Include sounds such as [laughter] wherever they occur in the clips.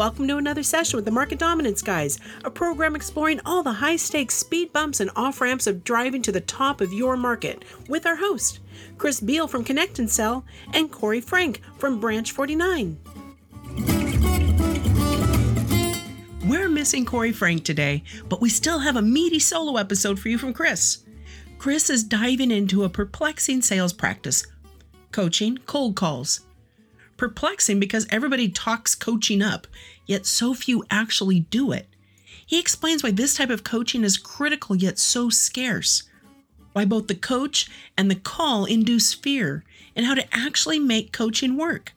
Welcome to another session with the Market Dominance Guys, a program exploring all the high stakes speed bumps and off ramps of driving to the top of your market with our host, Chris Beall from Connect and Sell, and Corey Frank from Branch 49. We're missing Corey Frank today, but we still have a meaty solo episode for you from Chris. Chris is diving into a perplexing sales practice coaching cold calls. Perplexing because everybody talks coaching up, yet so few actually do it. He explains why this type of coaching is critical yet so scarce, why both the coach and the call induce fear, and how to actually make coaching work.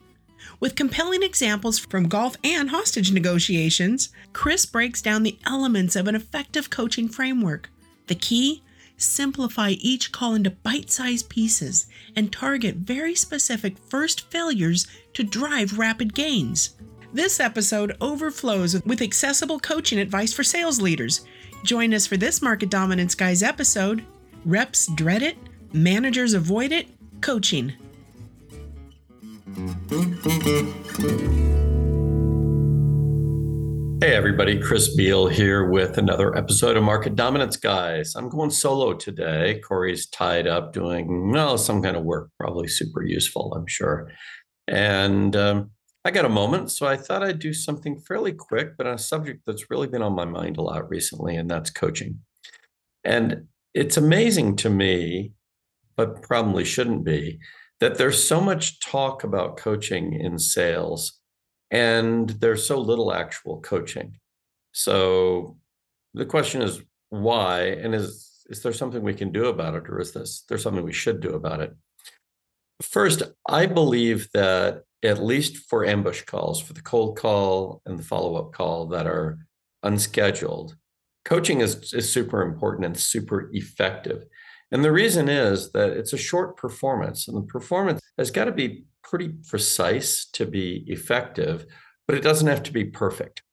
With compelling examples from golf and hostage negotiations, Chris breaks down the elements of an effective coaching framework. The key? Simplify each call into bite sized pieces and target very specific first failures to drive rapid gains. This episode overflows with accessible coaching advice for sales leaders. Join us for this Market Dominance Guys episode Reps Dread It, Managers Avoid It, Coaching. Hey everybody, Chris Beall here with another episode of Market Dominance Guys. I'm going solo today. Corey's tied up doing well some kind of work, probably super useful, I'm sure. And um, I got a moment, so I thought I'd do something fairly quick, but on a subject that's really been on my mind a lot recently, and that's coaching. And it's amazing to me, but probably shouldn't be, that there's so much talk about coaching in sales and there's so little actual coaching. So the question is why, and is is there something we can do about it, or is this there's something we should do about it? First, I believe that at least for ambush calls, for the cold call and the follow-up call that are unscheduled, coaching is, is super important and super effective. And the reason is that it's a short performance, and the performance has got to be pretty precise to be effective, but it doesn't have to be perfect.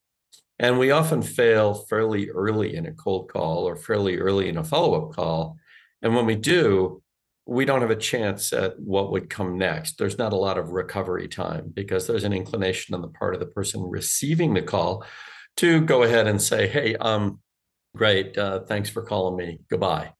And we often fail fairly early in a cold call or fairly early in a follow up call. And when we do, we don't have a chance at what would come next. There's not a lot of recovery time because there's an inclination on the part of the person receiving the call to go ahead and say, Hey, um, great, uh, thanks for calling me, goodbye.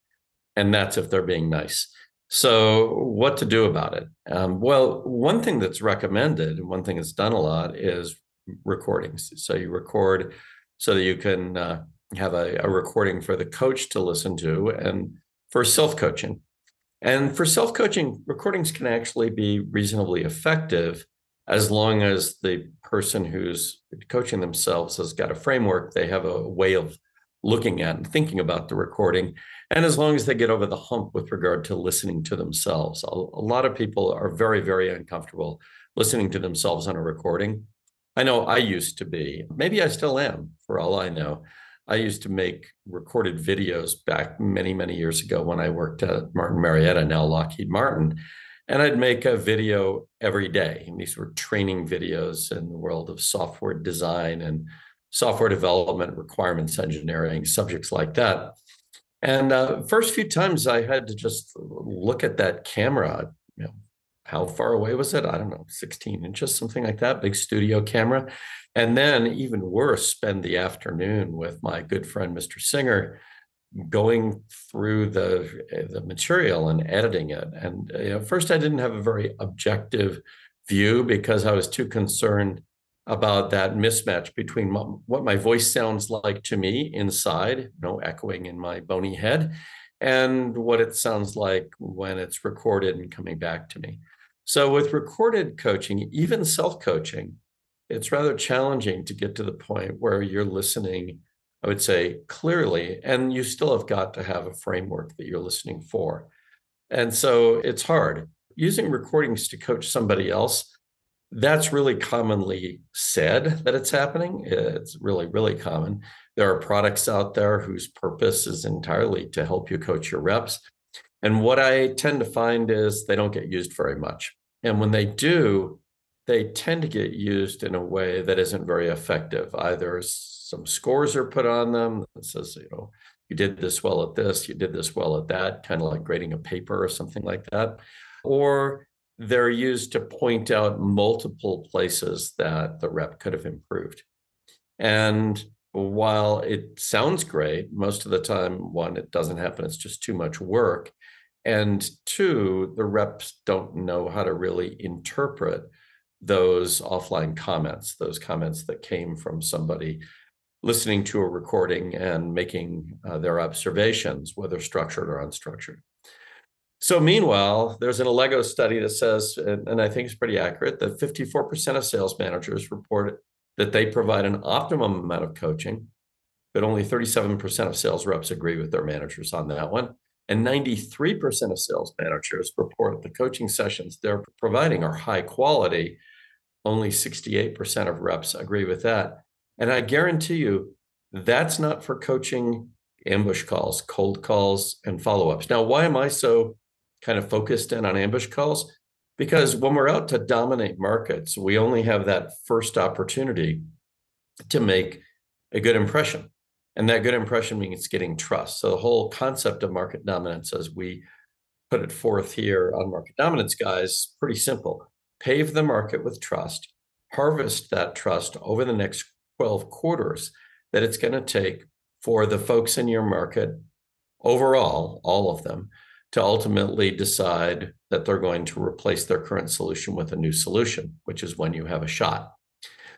And that's if they're being nice. So, what to do about it? Um, well, one thing that's recommended and one thing that's done a lot is recordings. So, you record so that you can uh, have a, a recording for the coach to listen to and for self coaching. And for self coaching, recordings can actually be reasonably effective as long as the person who's coaching themselves has got a framework, they have a way of looking at and thinking about the recording. And as long as they get over the hump with regard to listening to themselves, a, lot of people are very, very uncomfortable listening to themselves on a recording. I know I used to be, maybe I still am, for all I know. I used to make recorded videos back many, many years ago when I worked at Martin Marietta, now Lockheed Martin. And I'd make a video every day. And these were training videos in the world of software design and software development, requirements engineering, subjects like that. And uh, first few times I had to just look at that camera. You know, how far away was it? I don't know, 16 inches, something like that, big studio camera. And then even worse, spend the afternoon with my good friend Mr. Singer going through the the material and editing it. And you know, first I didn't have a very objective view because I was too concerned about that mismatch between what my voice sounds like to me inside, you know, echoing in my bony head, and what it sounds like when it's recorded and coming back to me. So, with recorded coaching, even self coaching, it's rather challenging to get to the point where you're listening, I would say, clearly, and you still have got to have a framework that you're listening for. And so it's hard. Using recordings to coach somebody else that's really commonly said that it's happening. It's really, really common. There are products out there whose purpose is entirely to help you coach your reps. And what I tend to find is they don't get used very much. And when they do, they tend to get used in a way that isn't very effective. Either some scores are put on them that says, you know, you did this well at this, you did this well at that, kind of like grading a paper or something like that. Or they're used to point out multiple places that the rep could have improved. And while it sounds great, most of the time, one, it doesn't happen. It's just too much work. And two, the reps don't know how to really interpret those offline comments, those comments that came from somebody listening to a recording and making uh, their observations, whether structured or unstructured. So, meanwhile, there's an Allego study that says, and, I think it's pretty accurate, that 54% of sales managers report that they provide an optimum amount of coaching, but only 37% of sales reps agree with their managers on that one. And 93% of sales managers report the coaching sessions they're providing are high quality. Only 68% of reps agree with that. And I guarantee you, that's not for coaching ambush calls, cold calls, and follow ups. Now, why am I so kind of focused in on ambush calls? Because when we're out to dominate markets, we only have that first opportunity to make a good impression. And that good impression means getting trust. So the whole concept of market dominance, as we put it forth here on Market Dominance Guys, pretty simple. Pave the market with trust, harvest that trust over the next 12 quarters that it's going to take for the folks in your market overall, all of them, to ultimately decide that they're going to replace their current solution with a new solution, which is when you have a shot.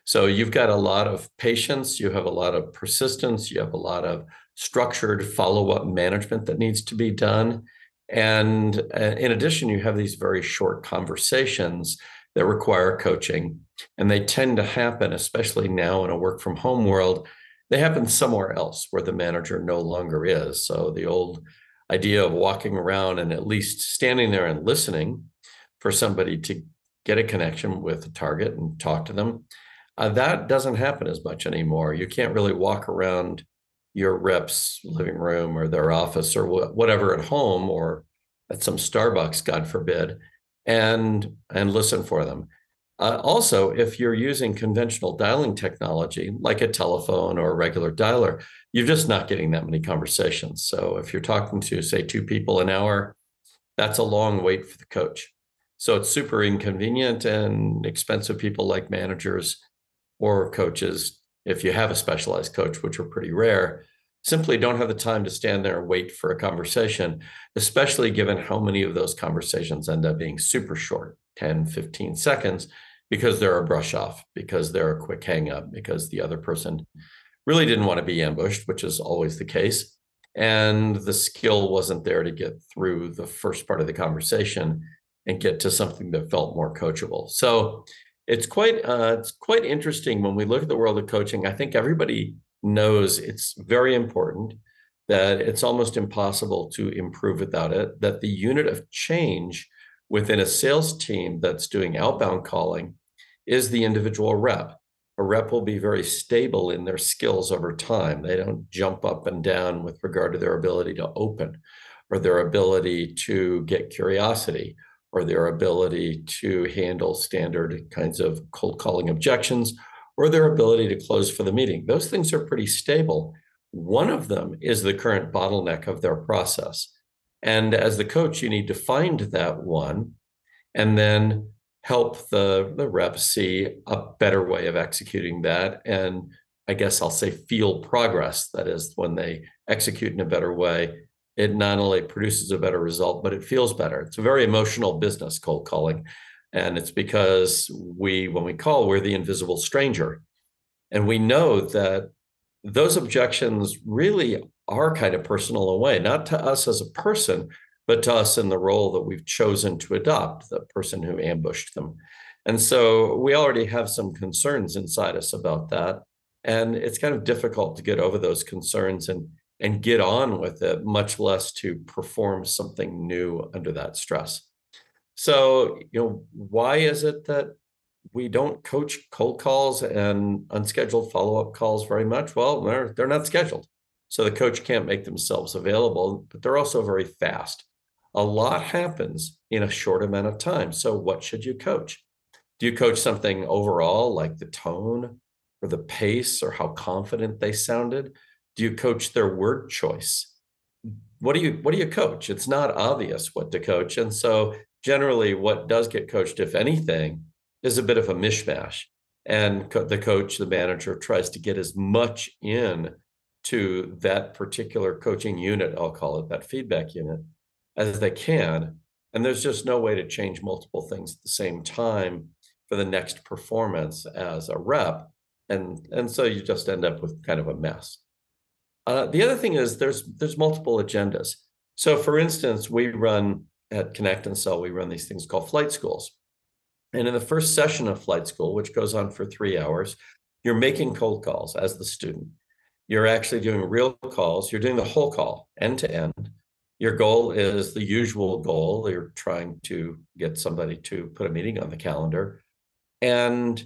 So you've got a lot of patience, you have a lot of persistence, you have a lot of structured follow up management that needs to be done. And uh, in addition, you have these very short conversations that require coaching. And they tend to happen, especially now in a work from home world, they happen somewhere else where the manager no longer is. So the old idea of walking around and at least standing there and listening for somebody to get a connection with a target and talk to them uh, that doesn't happen as much anymore. You can't really walk around your rep's living room or their office or wh- whatever at home or at some Starbucks, God forbid, and and listen for them. Uh, also, if you're using conventional dialing technology like a telephone or a regular dialer, you're just not getting that many conversations. So if you're talking to say two people an hour, that's a long wait for the coach. So it's super inconvenient and expensive. People like managers or coaches, if you have a specialized coach, which are pretty rare, simply don't have the time to stand there and wait for a conversation, especially given how many of those conversations end up being super short 10, 15 seconds because they're a brush off, because they're a quick hang up, because the other person really didn't want to be ambushed, which is always the case. And the skill wasn't there to get through the first part of the conversation and get to something that felt more coachable. So it's quite uh, it's quite interesting when we look at the world of coaching. I think everybody knows it's very important that it's almost impossible to improve without it. That the unit of change within a sales team that's doing outbound calling is the individual rep. A rep will be very stable in their skills over time. They don't jump up and down with regard to their ability to open or their ability to get curiosity or their ability to handle standard kinds of cold calling objections or their ability to close for the meeting. Those things are pretty stable. One of them is the current bottleneck of their process. And as the coach, you need to find that one and then help the, the rep see a better way of executing that. And I guess I'll say feel progress. That is, when they execute in a better way, it not only produces a better result, but it feels better. It's a very emotional business, cold calling. And it's because we, when we call, we're the invisible stranger. And we know that those objections really are kind of personal in a way, not to us as a person, but to us in the role that we've chosen to adopt, the person who ambushed them. And so we already have some concerns inside us about that. And it's kind of difficult to get over those concerns and and get on with it, much less to perform something new under that stress. So, you know, why is it that we don't coach cold calls and unscheduled follow-up calls very much? Well, they're they're not scheduled. So the coach can't make themselves available, but they're also very fast. A lot happens in a short amount of time. So what should you coach? Do you coach something overall like the tone or the pace or how confident they sounded? Do you coach their word choice? What do you what do you coach? It's not obvious what to coach. And so generally what does get coached, if anything, is a bit of a mishmash. and co- the coach, the manager tries to get as much in to that particular coaching unit, I'll call it that feedback unit, as they can. And there's just no way to change multiple things at the same time for the next performance as a rep. And, and so you just end up with kind of a mess. Uh, the other thing is there's there's multiple agendas. So for instance, we run at Connect and Sell, we run these things called flight schools. And in the first session of flight school, which goes on for three hours, you're making cold calls as the student. You're actually doing real calls. You're doing the whole call end to end. Your goal is the usual goal. You're trying to get somebody to put a meeting on the calendar. And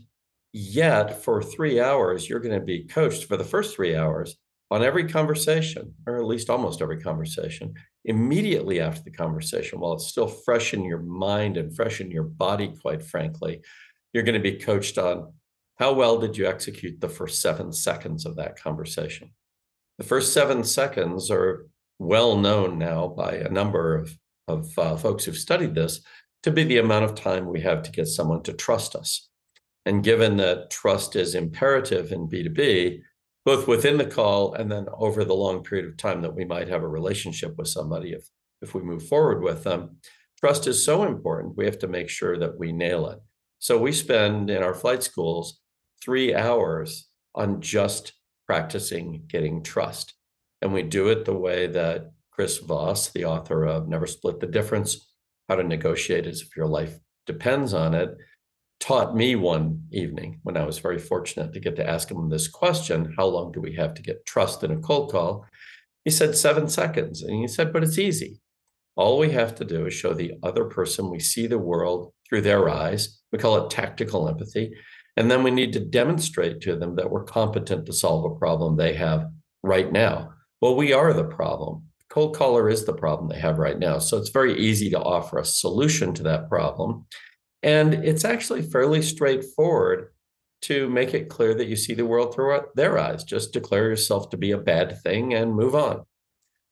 yet, for three hours, you're going to be coached for the first three hours on every conversation, or at least almost every conversation, immediately after the conversation, while it's still fresh in your mind and fresh in your body, quite frankly, you're going to be coached on how well did you execute the first seven seconds of that conversation? The first seven seconds are well known now by a number of, of uh, folks who've studied this to be the amount of time we have to get someone to trust us. And given that trust is imperative in B2B, both within the call and then over the long period of time that we might have a relationship with somebody if if we move forward with them trust is so important we have to make sure that we nail it so we spend in our flight schools three hours on just practicing getting trust and we do it the way that chris voss the author of never split the difference how to negotiate as if your life depends on it taught me one evening when I was very fortunate to get to ask him this question How long do we have to get trust in a cold call? He said seven seconds. And he said, But it's easy. All we have to do is show the other person we see the world through their eyes. We call it tactical empathy. And then we need to demonstrate to them that we're competent to solve a problem they have right now. Well, we are the problem. Cold caller is the problem they have right now. So it's very easy to offer a solution to that problem. And it's actually fairly straightforward to make it clear that you see the world through their eyes. Just declare yourself to be a bad thing and move on.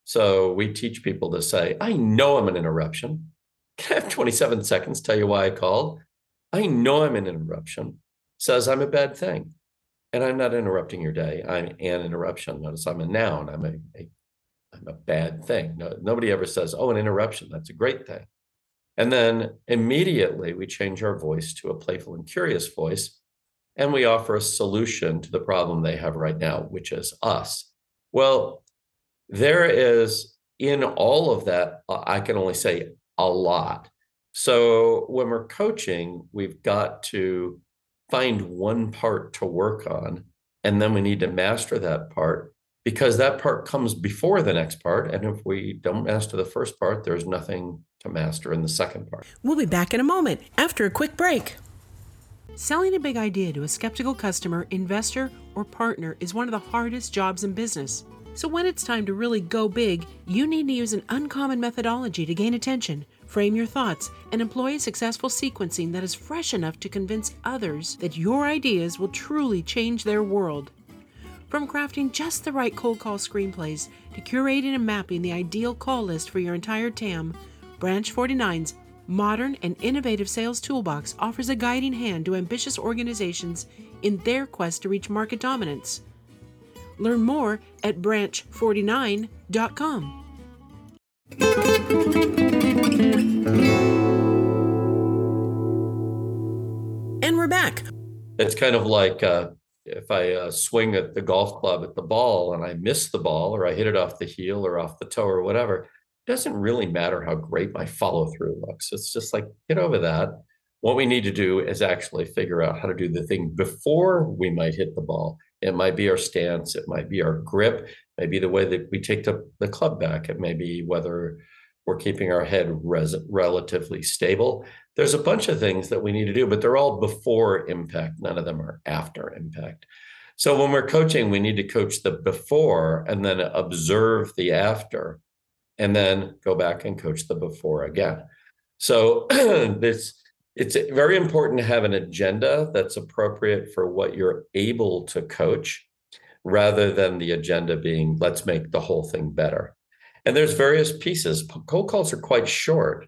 So we teach people to say, I know I'm an interruption. [laughs] Can I have 27 seconds tell you why I called? I know I'm an interruption. Says I'm a bad thing. And I'm not interrupting your day. I'm an interruption. Notice I'm a noun. I'm a, a I'm a bad thing. No, nobody ever says, oh, an interruption. That's a great thing. And then immediately we change our voice to a playful and curious voice, and we offer a solution to the problem they have right now, which is us. Well, there is in all of that, uh, I can only say a lot. So when we're coaching, we've got to find one part to work on, and then we need to master that part because that part comes before the next part. And if we don't master the first part, there's nothing to master in the second part. We'll be back in a moment after a quick break. Selling a big idea to a skeptical customer, investor, or partner is one of the hardest jobs in business. So, when it's time to really go big, you need to use an uncommon methodology to gain attention, frame your thoughts, and employ a successful sequencing that is fresh enough to convince others that your ideas will truly change their world. From crafting just the right cold call screenplays to curating and mapping the ideal call list for your entire TAM, Branch 49's modern and innovative sales toolbox offers a guiding hand to ambitious organizations in their quest to reach market dominance. Learn more at branch49.com. And we're back. It's kind of like uh, if I uh, swing at the golf club at the ball and I miss the ball or I hit it off the heel or off the toe or whatever, it doesn't really matter how great my follow through looks. It's just like, get over that. What we need to do is actually figure out how to do the thing before we might hit the ball. It might be our stance, it might be our grip, maybe the way that we take the, the club back, it may be whether we're keeping our head res- relatively stable. There's a bunch of things that we need to do, but they're all before impact. None of them are after impact. So when we're coaching, we need to coach the before and then observe the after and then go back and coach the before again. So [clears throat] this it's very important to have an agenda that's appropriate for what you're able to coach rather than the agenda being let's make the whole thing better. And there's various pieces. Cold calls are quite short,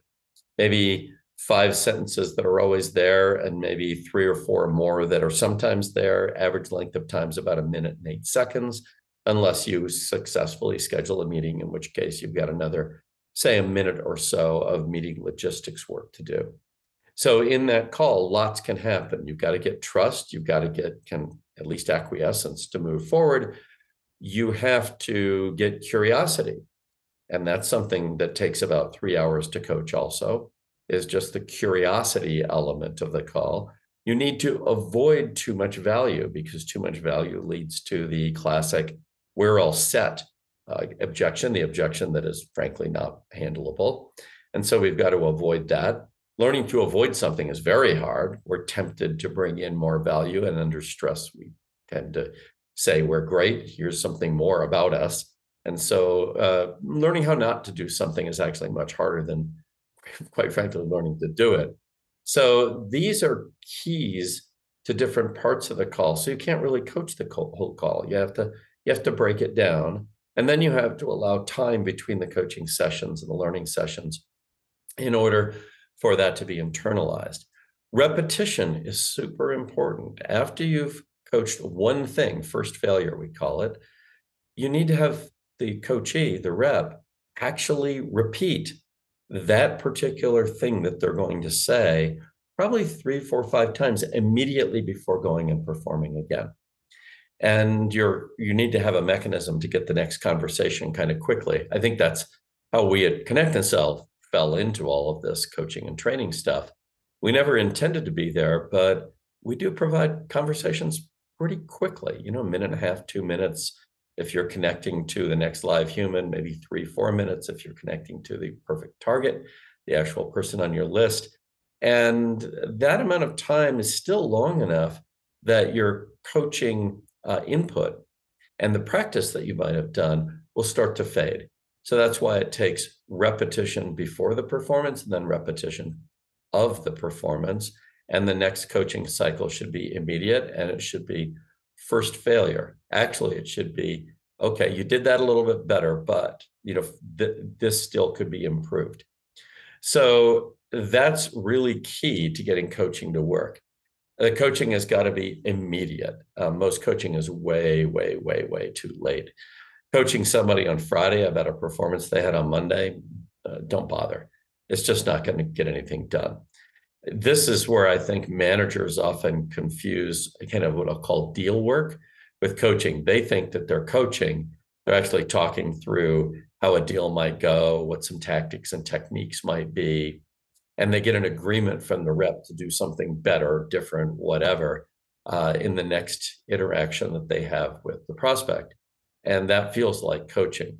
maybe five sentences that are always there and maybe three or four more that are sometimes there. Average length of time is about a minute and eight seconds, unless you successfully schedule a meeting, in which case you've got another, say, a minute or so of meeting logistics work to do. So in that call, lots can happen. You've got to get trust. You've got to get can at least acquiescence to move forward. You have to get curiosity. And that's something that takes about three hours to coach also, is just the curiosity element of the call. You need to avoid too much value because too much value leads to the classic, we're all set uh, objection, the objection that is frankly not handleable. And so we've got to avoid that learning to avoid something is very hard. We're tempted to bring in more value, and under stress, we tend to say, We're great. Here's something more about us. And so, uh, learning how not to do something is actually much harder than, [laughs] quite frankly, learning to do it. So, these are keys to different parts of the call. So, you can't really coach the whole call. You have to you have to break it down, and then you have to allow time between the coaching sessions and the learning sessions in order for that to be internalized. Repetition is super important. After you've coached one thing, first failure, we call it, you need to have the coachee, the rep, actually repeat that particular thing that they're going to say probably three, four, five times immediately before going and performing again. And you're you need to have a mechanism to get the next conversation kind of quickly. I think that's how we at Connect and Sell fell into all of this coaching and training stuff. We never intended to be there, but we do provide conversations pretty quickly, you know, a minute and a half, two minutes. If you're connecting to the next live human, maybe three, four minutes. If you're connecting to the perfect target, the actual person on your list. And that amount of time is still long enough that your coaching uh, input and the practice that you might have done will start to fade. So that's why it takes repetition before the performance and then repetition of the performance. And the next coaching cycle should be immediate and it should be first failure. Actually, it should be okay, you did that a little bit better, but you know, th- this still could be improved. So that's really key to getting coaching to work. The coaching has got to be immediate. Uh, most coaching is way, way, way, way too late coaching somebody on Friday about a performance they had on Monday, uh, don't bother. It's just not going to get anything done. This is where I think managers often confuse kind of what I'll call deal work with coaching. They think that they're coaching, they're actually talking through how a deal might go, what some tactics and techniques might be, and they get an agreement from the rep to do something better, different, whatever, uh, in the next interaction that they have with the prospect and that feels like coaching.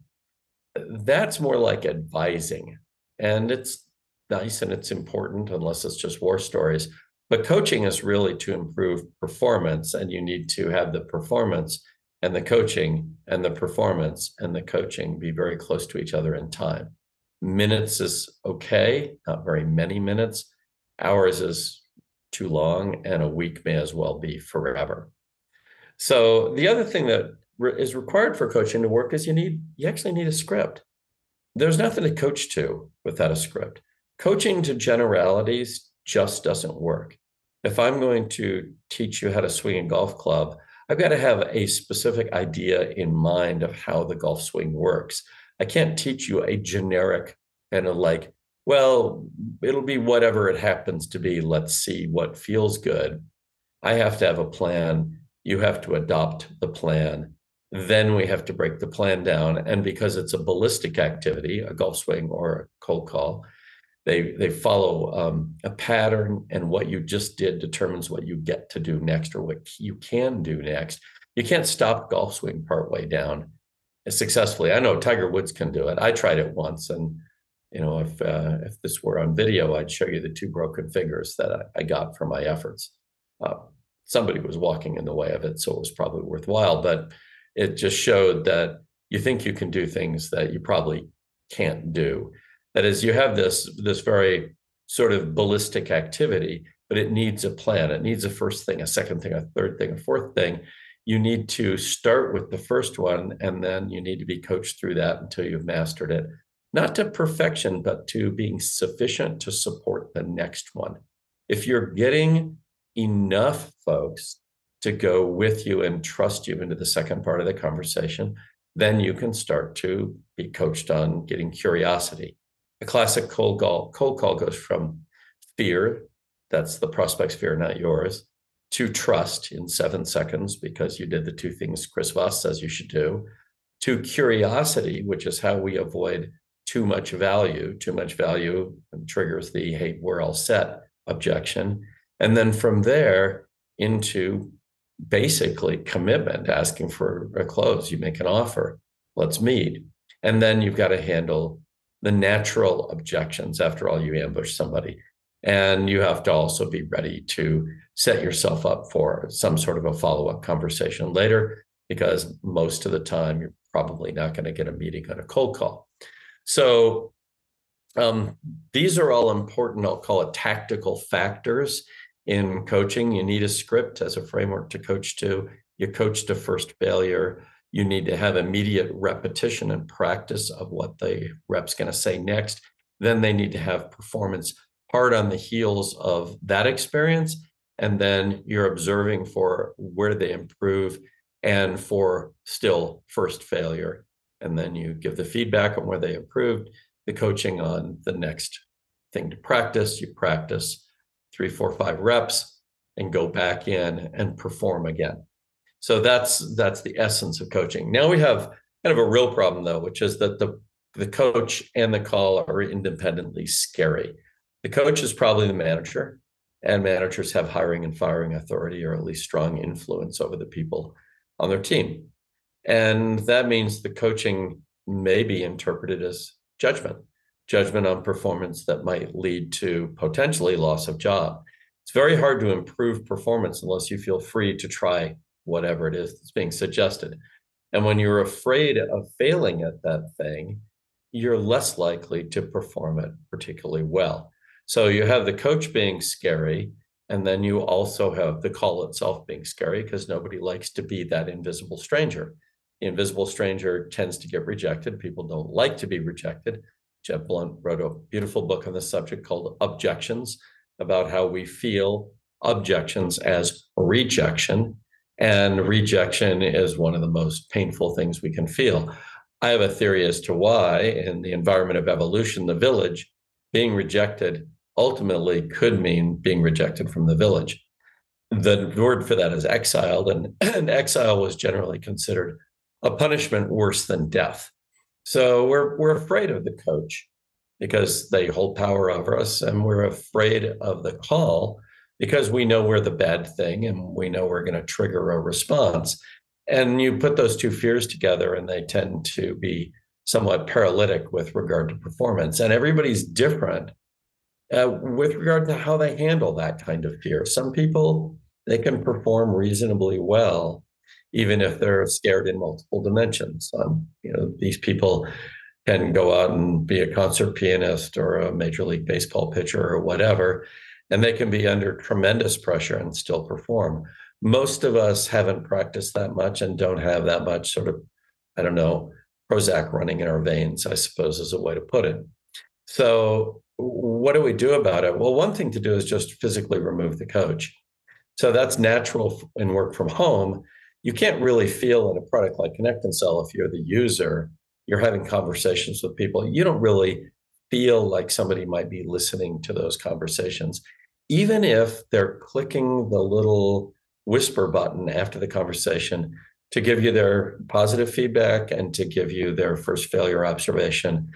That's more like advising, and it's nice and it's important unless it's just war stories. But coaching is really to improve performance, and you need to have the performance and the coaching and the performance and the coaching be very close to each other in time. Minutes is okay, not very many minutes. Hours is too long, and a week may as well be forever. So, the other thing that is required for coaching to work is you need you actually need a script. There's nothing to coach to without a script. Coaching to generalities just doesn't work. If I'm going to teach you how to swing a golf club, I've got to have a specific idea in mind of how the golf swing works. I can't teach you a generic kind of like, well, it'll be whatever it happens to be. Let's see what feels good. I have to have a plan. You have to adopt the plan then we have to break the plan down. And because it's a ballistic activity, a golf swing or a cold call, they they follow um, a pattern, and what you just did determines what you get to do next or what you can do next. You can't stop golf swing partway down successfully. I know Tiger Woods can do it. I tried it once, and you know if uh, if this were on video, I'd show you the two broken fingers that I, I got from my efforts. Uh, somebody was walking in the way of it, so it was probably worthwhile, but it just showed that you think you can do things that you probably can't do. That is, you have this this very sort of ballistic activity, but it needs a plan. It needs a first thing, a second thing, a third thing, a fourth thing. You need to start with the first one, and then you need to be coached through that until you've mastered it. not to perfection, but to being sufficient to support the next one. If you're getting enough folks to go with you and trust you into the second part of the conversation, then you can start to be coached on getting curiosity. A classic cold call, cold call goes from fear, that's the prospect's fear, not yours, to trust in seven seconds because you did the two things Chris Voss says you should do, to curiosity, which is how we avoid too much value. Too much value triggers the hey, we're all set objection. And then from there into basically commitment, asking for a close. You make an offer, let's meet. And then you've got to handle the natural objections. After all, you ambush somebody. And you have to also be ready to set yourself up for some sort of a follow up conversation later, because most of the time you're probably not going to get a meeting on a cold call. So um, these are all important, I'll call it tactical factors in coaching. You need a script as a framework to coach to. You coach to first failure. You need to have immediate repetition and practice of what the rep's going to say next. Then they need to have performance hard on the heels of that experience. And then you're observing for where they improve and for still first failure. And then you give the feedback on where they improved, the coaching on the next thing to practice. You practice three, four, five reps and go back in and perform again. So that's that's the essence of coaching. Now we have kind of a real problem though, which is that the the coach and the call are independently scary. The coach is probably the manager, and managers have hiring and firing authority or at least strong influence over the people on their team. And that means the coaching may be interpreted as judgment judgment on performance that might lead to potentially loss of job. It's very hard to improve performance unless you feel free to try whatever it is that's being suggested. And when you're afraid of failing at that thing, you're less likely to perform it particularly well. So you have the coach being scary, and then you also have the call itself being scary because nobody likes to be that invisible stranger. The invisible stranger tends to get rejected. People don't like to be rejected. Jeb Blount wrote a beautiful book on the subject called Objections about how we feel objections as rejection. And rejection is one of the most painful things we can feel. I have a theory as to why, in the environment of evolution, the village being rejected ultimately could mean being rejected from the village. The word for that is exiled, and, [clears throat] and exile was generally considered a punishment worse than death. So we're we're afraid of the coach because they hold power over us, and we're afraid of the call because we know we're the bad thing and we know we're going to trigger a response. And you put those two fears together, and they tend to be somewhat paralytic with regard to performance. And everybody's different uh, with regard to how they handle that kind of fear. Some people they can perform reasonably well even if they're scared in multiple dimensions. Um, you know, these people can go out and be a concert pianist or a major league baseball pitcher or whatever, and they can be under tremendous pressure and still perform. Most of us haven't practiced that much and don't have that much sort of, I don't know, Prozac running in our veins, I suppose is a way to put it. So, what do we do about it? Well, one thing to do is just physically remove the coach. So that's natural in work from home you can't really feel in a product like Connect and Sell if you're the user, you're having conversations with people. You don't really feel like somebody might be listening to those conversations, even if they're clicking the little whisper button after the conversation to give you their positive feedback and to give you their first failure observation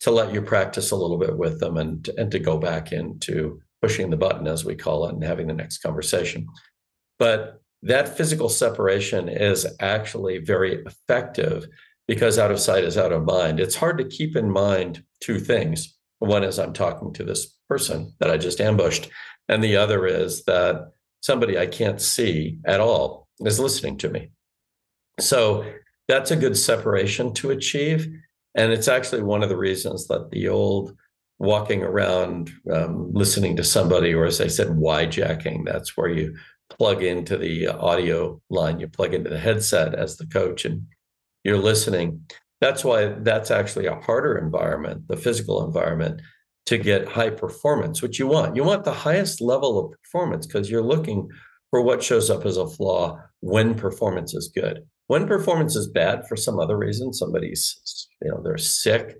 to let you practice a little bit with them and, and to go back into pushing the button as we call it and having the next conversation but that physical separation is actually very effective because out of sight is out of mind. It's hard to keep in mind two things. One is I'm talking to this person that I just ambushed, and the other is that somebody I can't see at all is listening to me. So that's a good separation to achieve. And it's actually one of the reasons that the old walking around um, listening to somebody, or as I said, jacking, that's where you plug into the audio line, you plug into the headset as the coach, and you're listening. That's why that's actually a harder environment, the physical environment, to get high performance, which you want. You want the highest level of performance because you're looking for what shows up as a flaw when performance is good. When performance is bad for some other reason, somebody's, you know, they're sick,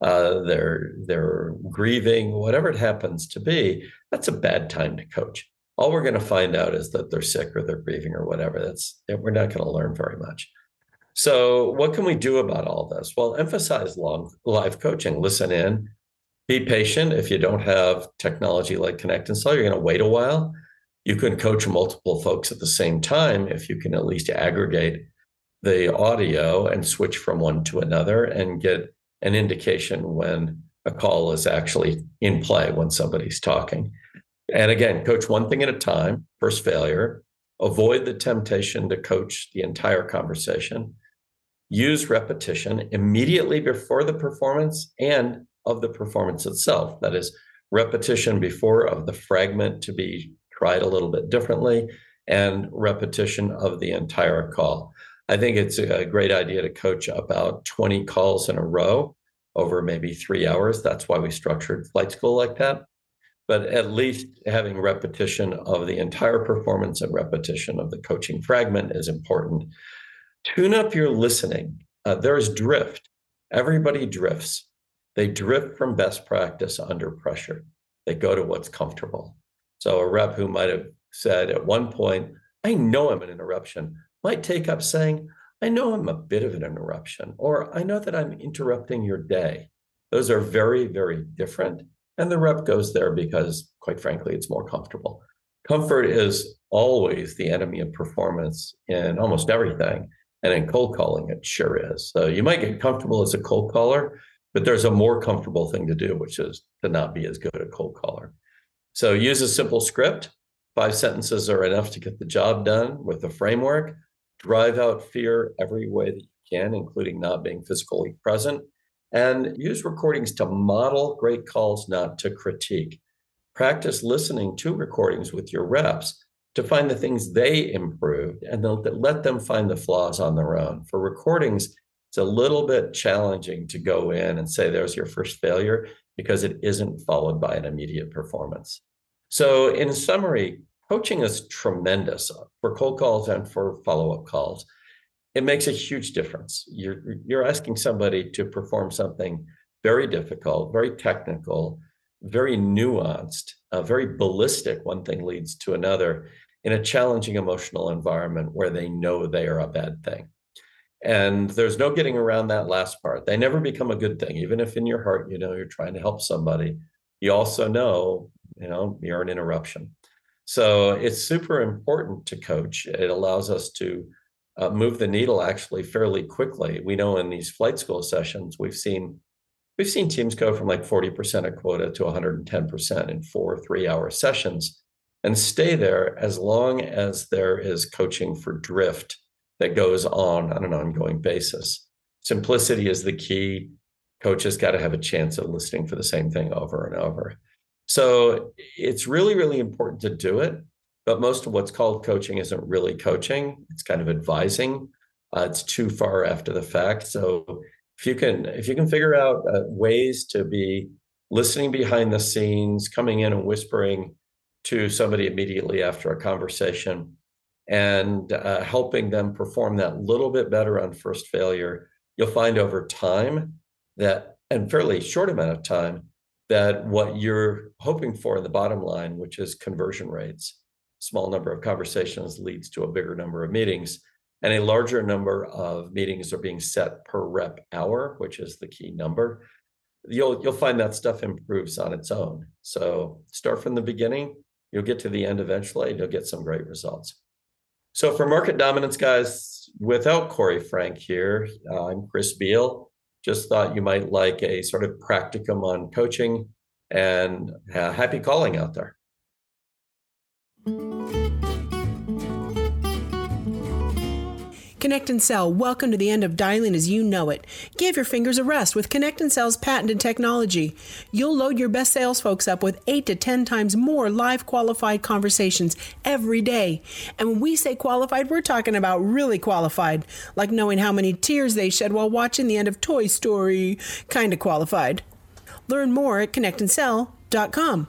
uh, they're they're grieving, whatever it happens to be, that's a bad time to coach. All we're going to find out is that they're sick or they're grieving or whatever. That's we're not going to learn very much. So, what can we do about all this? Well, emphasize long live coaching. Listen in, be patient. If you don't have technology like ConnectAndSell, you're going to wait a while. You can coach multiple folks at the same time if you can at least aggregate the audio and switch from one to another and get an indication when a call is actually in play when somebody's talking. And again, coach one thing at a time, first failure. Avoid the temptation to coach the entire conversation use repetition immediately before the performance and of the performance itself. That is, repetition before of the fragment to be tried a little bit differently, and repetition of the entire call. I think it's a great idea to coach about 20 calls in a row over maybe three hours. That's why we structured flight school like that. But at least having repetition of the entire performance and repetition of the coaching fragment is important tune up your listening. Uh, there's drift. Everybody drifts. They drift from best practice under pressure. They go to what's comfortable. So a rep who might have said at one point, I know I'm an interruption, might take up saying, I know I'm a bit of an interruption, or I know that I'm interrupting your day. Those are very, very different. And the rep goes there because, quite frankly, it's more comfortable. Comfort is always the enemy of performance in almost everything. And in cold calling, it sure is. So you might get comfortable as a cold caller, but there's a more comfortable thing to do, which is to not be as good a cold caller. So use a simple script. Five sentences are enough to get the job done with the framework. Drive out fear every way that you can, including not being physically present. And use recordings to model great calls, not to critique. Practice listening to recordings with your reps to find the things they improved and then let them find the flaws on their own. For recordings, it's a little bit challenging to go in and say there's your first failure because it isn't followed by an immediate performance. So, in summary, coaching is tremendous for cold calls and for follow up calls. It makes a huge difference. You're, you're asking somebody to perform something very difficult, very technical, very nuanced, uh, very ballistic. One thing leads to another in a challenging emotional environment where they know they are a bad thing. And there's no getting around that last part. They never become a good thing, even if in your heart you know you're trying to help somebody. You also know, you know, you're an interruption. So it's super important to coach. It allows us to uh, move the needle actually fairly quickly. We know in these flight school sessions we've seen we've seen teams go from like 40% of quota to 110% in four three hour sessions and stay there as long as there is coaching for drift that goes on on an ongoing basis. Simplicity is the key. Coaches got to have a chance of listening for the same thing over and over. So it's really, really important to do it. But most of what's called coaching isn't really coaching, it's kind of advising. Uh, it's too far after the fact. So if you can if you can figure out uh, ways to be listening behind the scenes coming in and whispering to somebody immediately after a conversation and uh, helping them perform that little bit better on first failure, you'll find over time that, and fairly short amount of time, that what you're hoping for in the bottom line, which is conversion rates, small number of conversations leads to a bigger number of meetings, and a larger number of meetings are being set per rep hour, which is the key number. You'll you'll find that stuff improves on its own. So start from the beginning, You'll get to the end eventually, and you'll get some great results. So for market dominance, guys, without Corey Frank here, uh, I'm Chris Beall. Just thought you might like a sort of practicum on coaching and uh, happy calling out there. Connect and Sell, welcome to the end of dialing as you know it. Give your fingers a rest with Connect and Sell's patented technology. You'll load your best sales folks up with 8 to 10 times more live qualified conversations every day. And when we say qualified, we're talking about really qualified, like knowing how many tears they shed while watching the end of Toy Story. Kinda qualified. Learn more at connectandsell.com.